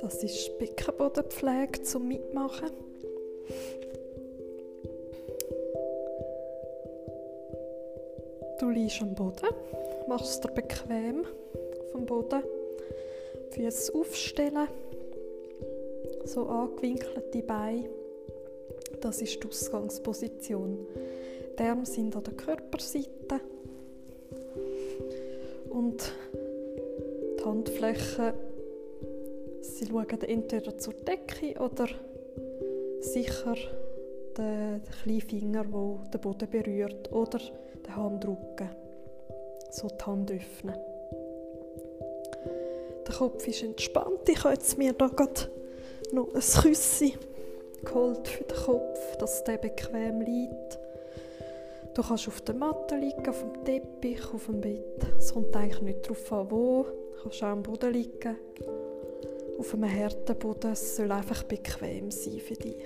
Das ist Beckenbodenpflege zum Mitmachen. Du liegst am Boden, machst es dir bequem vom Boden, Füße aufstellen, so angewinkelte Beine. Das ist die Ausgangsposition. Die Arme sind an der Körperseite und die Handflächen sie schauen entweder zur Decke oder sicher den kleinen Finger, der den Boden berührt, oder den Handrücken. So die Hand öffnen. Der Kopf ist entspannt. Ich habe jetzt mir gerade noch ein Küssi geholt für den Kopf, dass der bequem liegt. Du kannst auf der Matte liegen, auf dem Teppich, auf dem Bett. Es kommt eigentlich nicht darauf an, wo. Du kannst auch am Boden liegen. Auf einem harten Boden. Es soll einfach bequem sein für dich.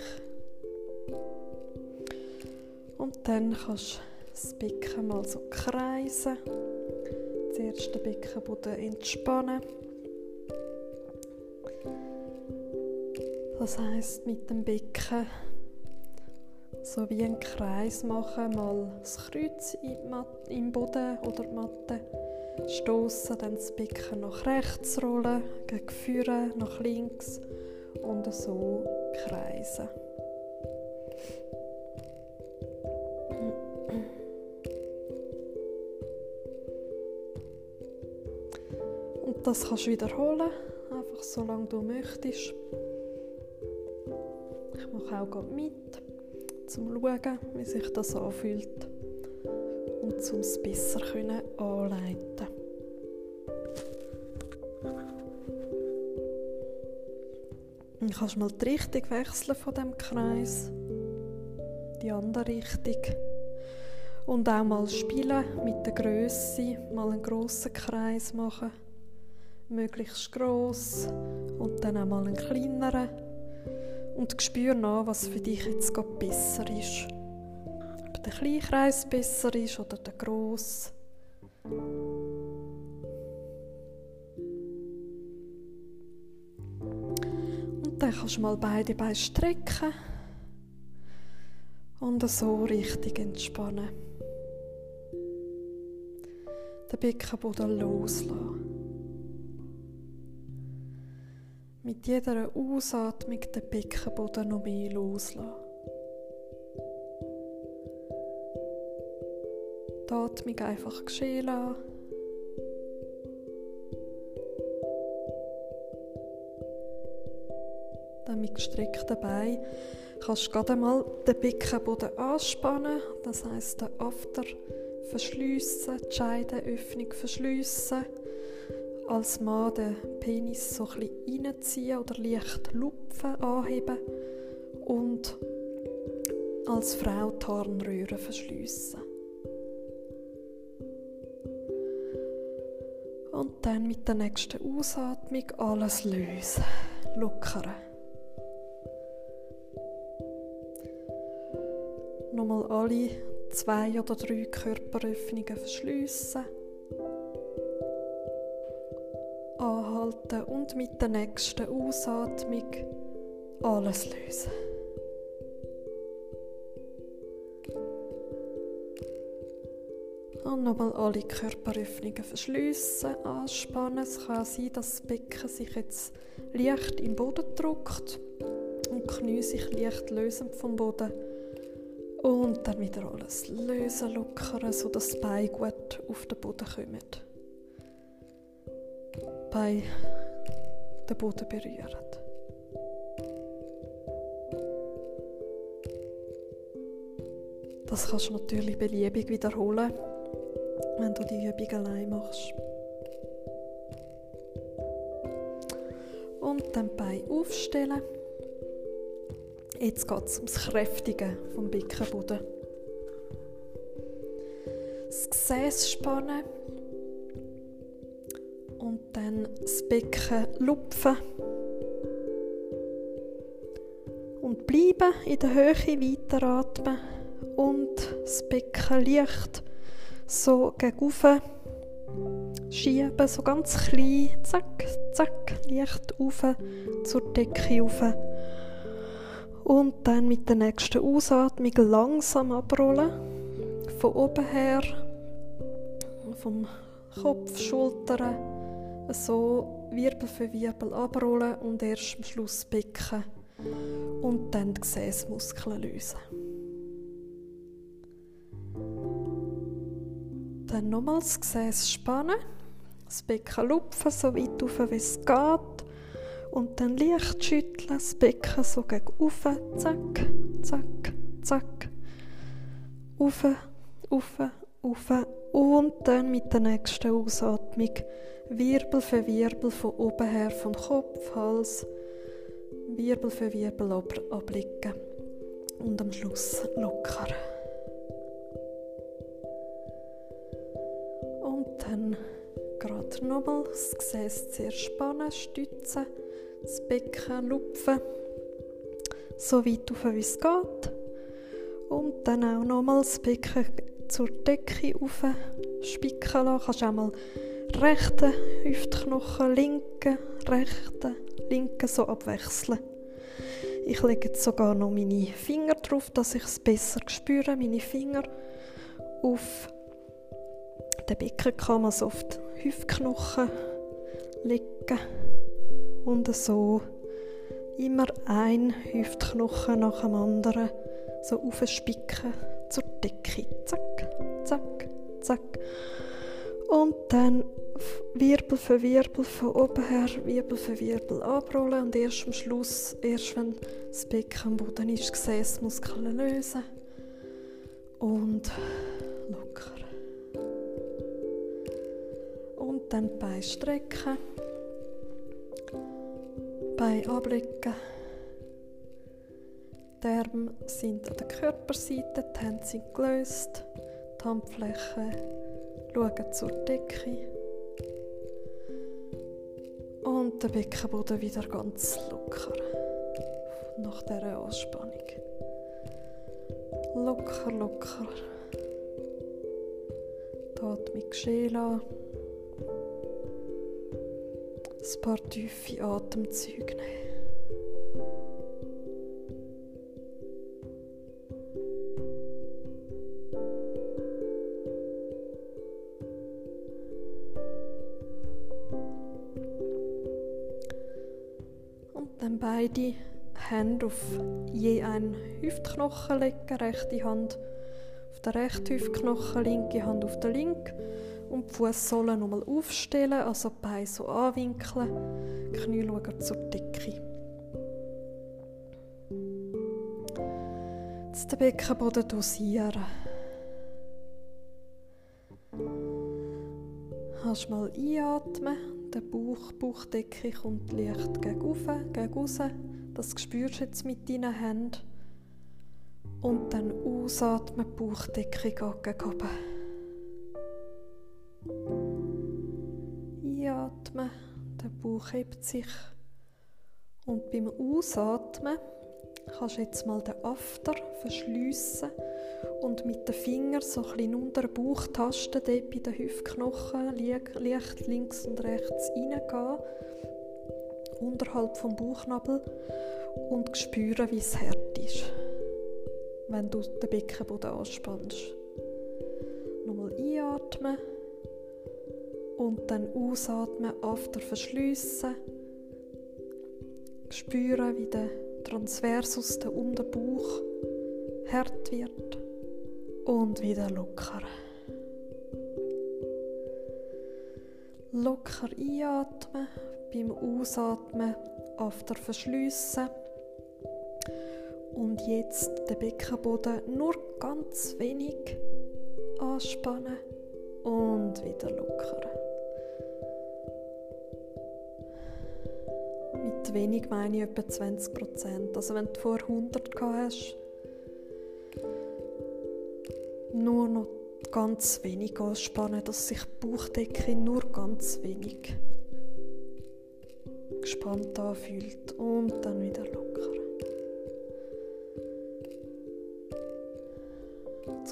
Und dann kannst du das Becken mal so kreisen. Zuerst den Beckenboden entspannen. Das heißt mit dem Becken so wie einen Kreis machen, mal das Kreuz im Boden oder die Matte stoßen, dann das Becken nach rechts rollen, gegen vorne, nach links und so kreisen. Und das kannst du wiederholen, einfach so lange du möchtest. Ich mache auch mit, um zu schauen, wie sich das anfühlt und um es besser anleiten. Dann kannst mal die Richtung wechseln von dem Kreis, die andere Richtung. Und auch mal spielen mit der Größe, mal einen grossen Kreis machen, möglichst groß und dann auch mal einen kleineren und spür nach, was für dich jetzt gerade besser ist. Ob der kleine Kreis besser ist oder der grosse. Und dann kannst du mal beide Beine strecken und so richtig entspannen. Den Beckenboden loslassen. Mit jeder Ausatmung den Beckenboden noch mehr loslassen. Die Atmung einfach geschehen lassen. Dann mit gestreckten Beinen kannst du gerade einmal den Beckenboden anspannen, das heißt den After verschliessen, die Scheidenöffnung verschliessen als Mann den Penis so ein bisschen reinziehen oder leicht lupfen, anheben und als Frau die Harnröhre verschliessen. Und dann mit der nächsten Ausatmung alles lösen, lockern. Nochmal alle zwei oder drei Körperöffnungen verschliessen. Anhalten und mit der nächsten Ausatmung alles lösen. Und nochmal alle Körperöffnungen verschliessen, anspannen. Es kann sein, dass das Becken sich jetzt leicht im Boden drückt und die Knie sich leicht lösen vom Boden. Und dann wieder alles lösen, lockern, sodass das Bein gut auf den Boden kommt. Bein den Boden berühren. Das kannst du natürlich beliebig wiederholen, wenn du die Übung allein machst. Und dann Bein aufstellen. Jetzt geht es ums Kräftigen vom Beckenboden. Das Gesäß spannen das Becken lupfen. Und bleiben in der Höhe weiteratmen und das Becken leicht so gegenüber schieben, so ganz klein, zack, zack, leicht auf zur Decke rauf. Und dann mit der nächsten Ausatmung langsam abrollen. Von oben her, vom Kopf, Schultern, so Wirbel für Wirbel abrollen und erst am Schluss Becken und dann die Gesäßmuskeln lösen. Dann nochmals das Gesäß spannen, das Becken lupfen, so weit auf, wie es geht. Und dann leicht schütteln, das Becken so gegen auf, zack, zack, zack. Auf, auf, auf. Und dann mit der nächsten Ausatmung Wirbel für Wirbel von oben her, vom Kopf, Hals, Wirbel für Wirbel ablicken. Und am Schluss locker. dann gerade nochmal das Gesäß sehr spannen, stützen, das Becken lupfen, so weit auf wie es geht. Und dann auch nochmal das Becken zur Decke auf spicken lassen. Kannst auch mal rechten Hüftknochen, linken, rechten, linken so abwechseln. Ich lege jetzt sogar noch meine Finger drauf, dass ich es besser spüre. Meine Finger auf den Beckenkamm so auf die Hüftknochen legen und so immer ein Hüftknochen nach dem anderen so aufspicken zur Decke. Zack, zack. Und dann Wirbel für Wirbel von oben her, Wirbel für Wirbel abrollen und erst am Schluss, erst wenn das Becken am Boden ist, Gesäßmuskeln lösen und locker. Und dann die Beine strecken, Beine ablegen. Die Arme sind an der Körperseite, die Hände sind gelöst, die Handflächen schauen zur Decke. Und der Beckenboden wieder ganz locker nach dieser Anspannung. Locker, locker. Die Atmung geschehen lassen ein paar tiefe Atemzüge nehmen. Beide Hände auf je einen Hüftknochen legen, rechte Hand auf den rechten Hüftknochen, linke Hand auf den linken und die Fußsohlen nochmal aufstellen, also die Beine so anwinkeln, Knie schauen zur Decke. Jetzt den Beckenboden dosieren. Hast mal einatmen, der Bauch, Bauchdecke kommt leicht gegen oben, gegen raus. Das spürst du jetzt mit deinen Händen. Und dann ausatmen, die Bauchdecke geht gegen oben. Einatmen, der Bauch hebt sich. Und beim Ausatmen kannst du jetzt mal den After verschliessen und mit den Fingern so ein bisschen unter den Bauch tasten, dort bei den Hüftknochen leicht links und rechts reingehen, unterhalb vom Bauchnabel und spüren, wie es hart ist, wenn du den Beckenboden anspannst. Nochmal einatmen und dann ausatmen, After verschliessen. Spüren, wie der Transversus, der Unterbauch, hart wird und wieder locker. Locker einatmen, beim Ausatmen After verschliessen und jetzt den Beckenboden nur ganz wenig anspannen und wieder lockern. Mit wenig meine ich etwa 20 Prozent. Also wenn du vor 100 gehabt hast, nur noch ganz wenig anspannen, dass sich die Bauchdecke nur ganz wenig gespannt anfühlt und dann wieder lockern.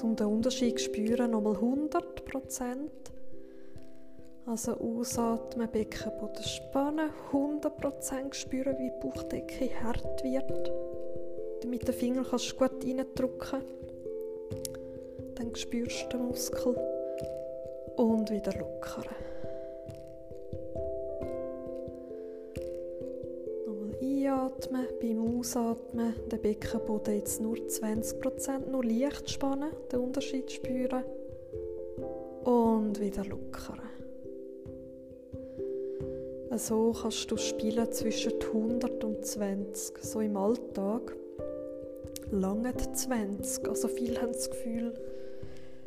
Um den Unterschied zu spüren, nochmal 100 Prozent Also ausatmen, Beckenboden spannen, 100% spüren, wie die Bauchdecke hart wird. Mit den Fingern kannst du gut reindrücken. Dann spürst du den Muskel und wieder lockern. Nochmal einatmen, beim Ausatmen den Beckenboden jetzt nur 20%, nur leicht spannen, den Unterschied spüren und wieder lockern. So kannst du spielen zwischen 100 und 20, so im Alltag. Lange 20, also viele haben das Gefühl,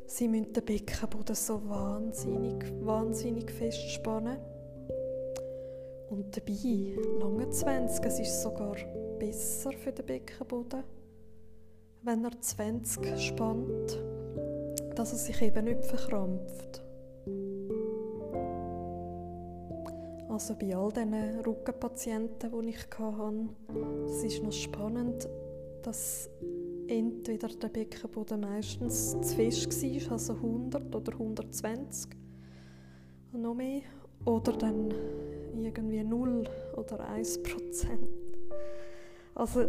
sie müssen den Beckenboden so wahnsinnig, wahnsinnig festspannen. Und dabei, lange 20, es ist sogar besser für den Beckenboden, wenn er 20 spannt, dass er sich eben nicht verkrampft. Also bei all diesen Rückenpatienten, die ich hatte, es ist noch spannend, dass entweder der Beckenboden meistens zu fest war, also 100 oder 120 und noch mehr, oder dann irgendwie 0 oder 1 Prozent. Also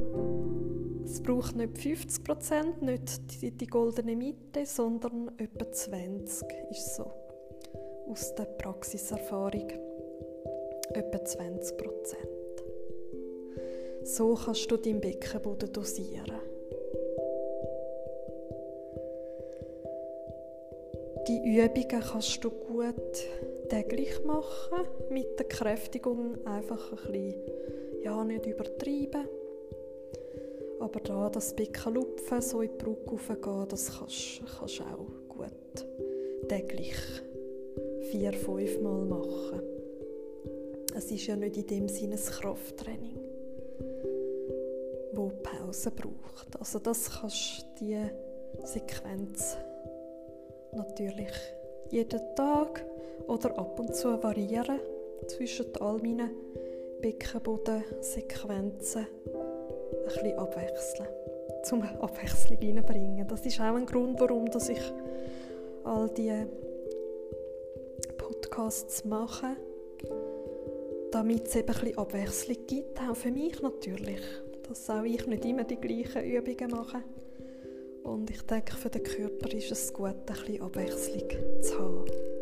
es braucht nicht 50 Prozent, nicht die, die, goldene Mitte, sondern etwa 20 ist so aus der Praxiserfahrung etwa 20 Prozent. So kannst du deinen Beckenboden dosieren. Die Übungen kannst du gut täglich machen, mit der Kräftigung einfach ein bisschen, ja, nicht übertreiben. Aber da das Becken lupfen, so in die Brücke raufgehen, das kannst du auch gut täglich vier, fünf Mal machen. Es ist ja nicht in dem Sinne ein Krafttraining, wo Pause braucht. Also das kannst du diese Sequenz natürlich jeden Tag oder ab und zu variieren zwischen all meinen Beckenbodensequenzen ein bisschen abwechseln, zum Abwechslung reinbringen. Das ist auch ein Grund, warum dass ich all diese Podcasts mache damit es eben ein bisschen Abwechslung gibt, auch für mich natürlich, dass auch ich nicht immer die gleichen Übungen mache. Und ich denke, für den Körper ist es gut, ein bisschen Abwechslung zu haben.